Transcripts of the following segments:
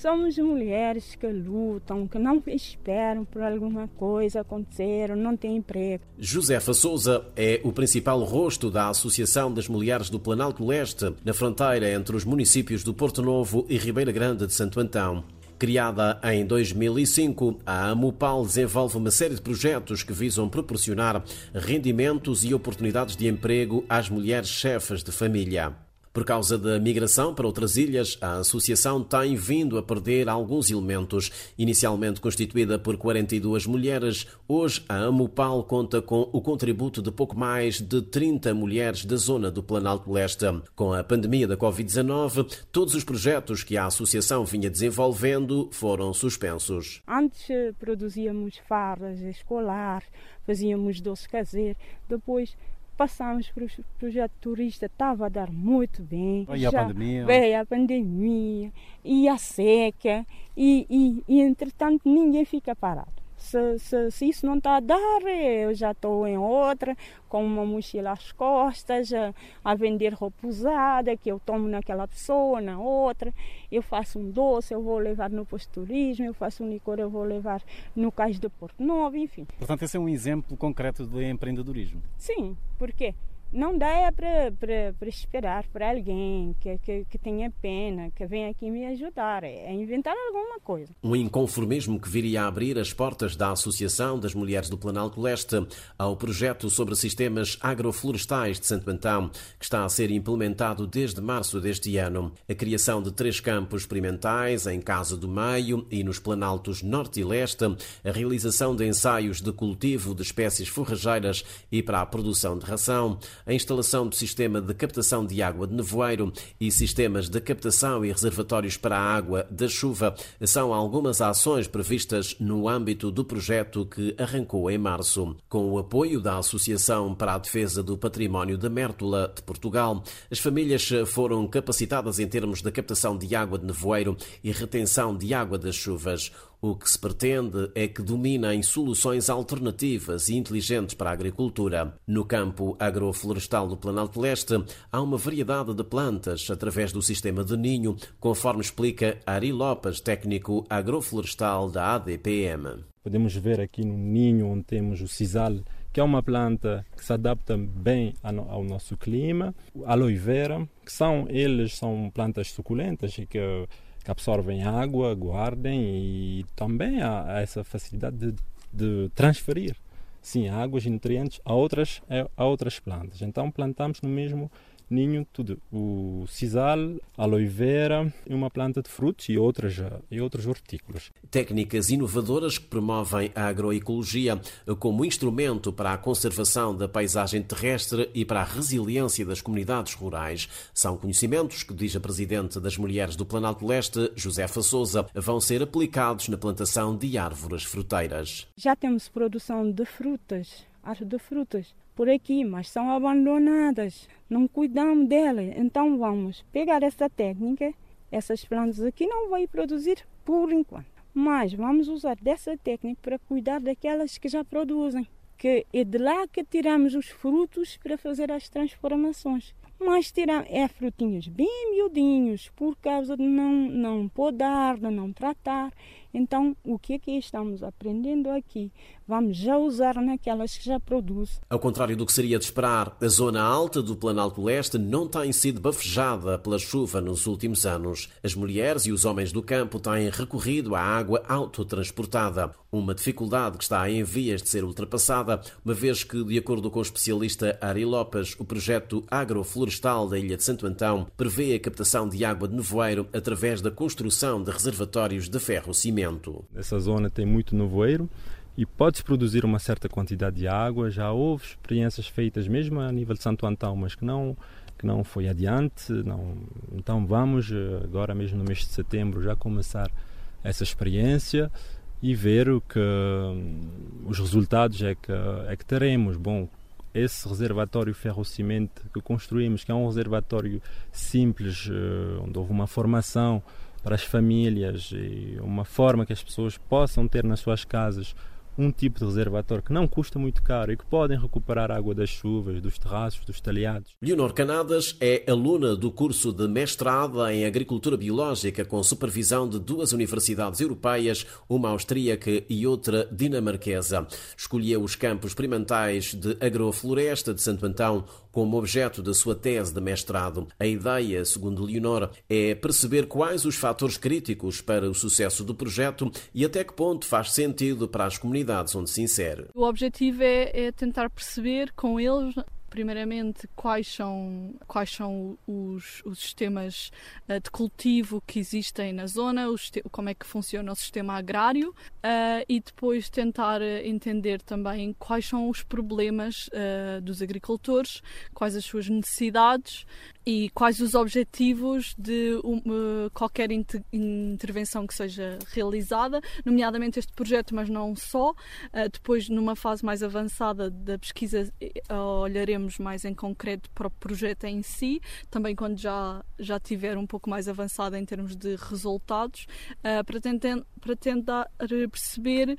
Somos mulheres que lutam, que não esperam por alguma coisa acontecer, não têm emprego. Josefa Souza é o principal rosto da Associação das Mulheres do Planalto Leste, na fronteira entre os municípios do Porto Novo e Ribeira Grande de Santo Antão. Criada em 2005, a Amupal desenvolve uma série de projetos que visam proporcionar rendimentos e oportunidades de emprego às mulheres chefes de família. Por causa da migração para outras ilhas, a associação tem vindo a perder alguns elementos. Inicialmente constituída por 42 mulheres, hoje a Amupal conta com o contributo de pouco mais de 30 mulheres da zona do Planalto Leste. Com a pandemia da Covid-19, todos os projetos que a associação vinha desenvolvendo foram suspensos. Antes eh, produzíamos farras escolares, fazíamos doce caseiro, depois passamos para o projeto turista, estava a dar muito bem. E a pandemia? Veio a pandemia, e a seca, e, e, e entretanto ninguém fica parado. Se, se, se, isso não está a dar, eu já estou em outra, com uma mochila às costas, a, a, vender roupa usada, que eu tomo naquela pessoa, na outra. Eu faço um doce, eu vou levar no posto turismo, eu faço um licor, eu vou levar no cais de Porto Novo, enfim. Portanto, esse é um exemplo concreto de empreendedorismo. Sim, porque não dá para, para, para esperar por alguém que, que, que, tenha pena, que venha aqui me ajudar. É inventar alguma coisa. Um inconformismo que viria a abrir as portas da Associação das Mulheres do Planalto Leste ao projeto sobre sistemas agroflorestais de Santo Antão, que está a ser implementado desde março deste ano. A criação de três campos experimentais em Casa do Meio e nos Planaltos Norte e Leste, a realização de ensaios de cultivo de espécies forrageiras e para a produção de ração, a instalação do sistema de captação de água de nevoeiro e sistemas de captação e reservatórios para a água da chuva são algumas ações previstas no âmbito do projeto que arrancou em março. Com o apoio da Associação para a Defesa do Património da Mértola de Portugal, as famílias foram capacitadas em termos de captação de água de nevoeiro e retenção de água das chuvas. O que se pretende é que dominem soluções alternativas e inteligentes para a agricultura. No campo agroflorestal do Planalto Leste, há uma variedade de plantas através do sistema de ninho, conforme explica Ari Lopes, técnico agroflorestal da ADPM. Podemos ver aqui no ninho onde temos o sisal, que é uma planta que se adapta bem ao nosso clima, aloe vera, que são eles são plantas suculentas e que que absorvem água, guardem e também há, essa facilidade de, de transferir sim águas e nutrientes a outras a outras plantas. Então plantamos no mesmo ninho tudo. O sisal, aloe vera e uma planta de frutos e outras, e outros hortícolas. Técnicas inovadoras que promovem a agroecologia como instrumento para a conservação da paisagem terrestre e para a resiliência das comunidades rurais. São conhecimentos que, diz a Presidente das Mulheres do Planalto Leste, Josefa Souza, vão ser aplicados na plantação de árvores fruteiras. Já temos produção de frutas, árvores de frutas por aqui, mas são abandonadas. Não cuidamos delas. Então vamos pegar essa técnica. Essas plantas aqui não vão produzir por enquanto. Mas vamos usar dessa técnica para cuidar daquelas que já produzem. Que é de lá que tiramos os frutos para fazer as transformações. Mas tirar é frutinhos bem miudinhos por causa de não, não podar, de não tratar. Então, o que é que estamos aprendendo aqui? Vamos já usar naquelas que já produzem. Ao contrário do que seria de esperar, a zona alta do Planalto Leste não tem sido bafejada pela chuva nos últimos anos. As mulheres e os homens do campo têm recorrido à água autotransportada, uma dificuldade que está em vias de ser ultrapassada, uma vez que, de acordo com o especialista Ari Lopes, o projeto agroflorestal da Ilha de Santo Antão prevê a captação de água de nevoeiro através da construção de reservatórios de ferro-cimento. Essa zona tem muito nevoeiro e pode-se produzir uma certa quantidade de água. Já houve experiências feitas mesmo a nível de Santo Antão, mas que não que não foi adiante. Não. Então vamos eh, agora mesmo no mês de setembro já começar essa experiência e ver o que os resultados é que é que teremos. Bom, esse reservatório ferro-cimento que construímos, que é um reservatório simples, eh, onde houve uma formação para as famílias e uma forma que as pessoas possam ter nas suas casas um tipo de reservatório que não custa muito caro e que podem recuperar água das chuvas, dos terraços, dos talhados. Leonor Canadas é aluna do curso de mestrado em Agricultura Biológica com supervisão de duas universidades europeias, uma austríaca e outra dinamarquesa. Escolheu os campos experimentais de agrofloresta de Santo Antão como objeto da sua tese de mestrado. A ideia, segundo Leonor, é perceber quais os fatores críticos para o sucesso do projeto e até que ponto faz sentido para as comunidades onde se insere. O objetivo é, é tentar perceber com eles primeiramente quais são, quais são os, os sistemas uh, de cultivo que existem na zona, como é que funciona o sistema agrário uh, e depois tentar entender também quais são os problemas uh, dos agricultores, quais as suas necessidades e quais os objetivos de uma, qualquer inter, intervenção que seja realizada, nomeadamente este projeto, mas não só. Uh, depois, numa fase mais avançada da pesquisa, uh, olharemos mais em concreto para o projeto em si, também quando já, já tiver um pouco mais avançado em termos de resultados, uh, para, tentar, para tentar perceber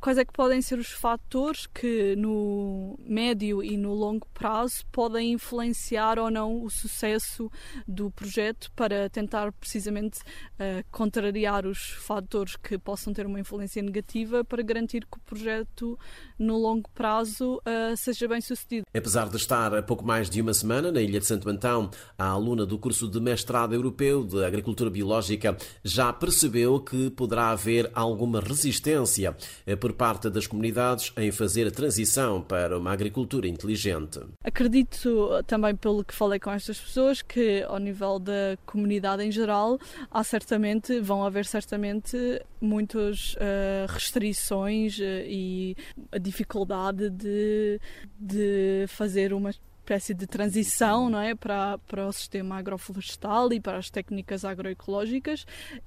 quais é que podem ser os fatores que no médio e no longo prazo podem influenciar ou não o sucesso sucesso do projeto para tentar precisamente uh, contrariar os fatores que possam ter uma influência negativa para garantir que o projeto no longo prazo uh, seja bem sucedido. Apesar de estar a pouco mais de uma semana na Ilha de Santo Antão, a aluna do curso de mestrado europeu de Agricultura Biológica já percebeu que poderá haver alguma resistência eh, por parte das comunidades em fazer a transição para uma agricultura inteligente. Acredito também pelo que falei com estas pessoas que ao nível da comunidade em geral há certamente vão haver certamente muitas uh, restrições uh, e a dificuldade de, de fazer uma espécie de transição não é, para, para o sistema agroflorestal e para as técnicas agroecológicas.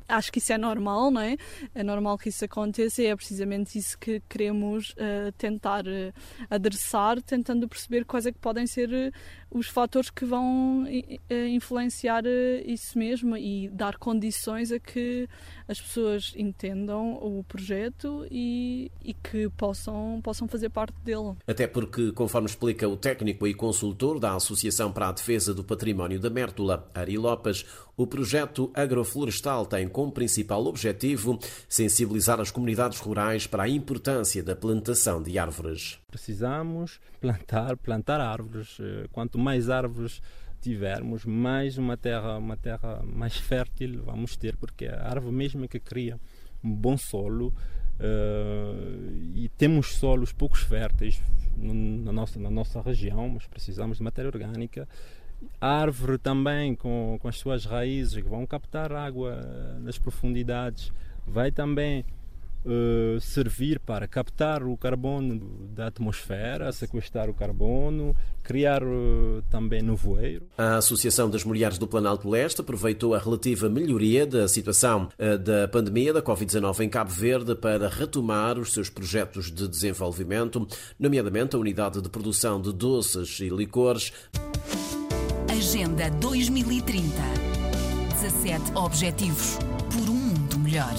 Acho que isso é normal, não é? É normal que isso aconteça e é precisamente isso que queremos uh, tentar uh, adressar, tentando perceber quais é que podem ser uh, os fatores que vão influenciar isso mesmo e dar condições a que as pessoas entendam o projeto e, e que possam, possam fazer parte dele. Até porque, conforme explica o técnico e consultor da Associação para a Defesa do Património da Mértola, Ari Lopes, o projeto agroflorestal tem como principal objetivo sensibilizar as comunidades rurais para a importância da plantação de árvores. Precisamos plantar, plantar árvores. Eh, quanto mais árvores tivermos, mais uma terra, uma terra mais fértil vamos ter, porque a árvore mesmo é que cria um bom solo uh, e temos solos poucos férteis na nossa, na nossa região, mas precisamos de matéria orgânica. A árvore também com, com as suas raízes que vão captar água nas profundidades, vai também uh, servir para captar o carbono da atmosfera, sequestrar o carbono, criar uh, também nevoeiro. A Associação das Mulheres do Planalto Leste aproveitou a relativa melhoria da situação uh, da pandemia da Covid-19 em Cabo Verde para retomar os seus projetos de desenvolvimento, nomeadamente a unidade de produção de doces e licores. Agenda 2030 17 Objetivos por um mundo melhor.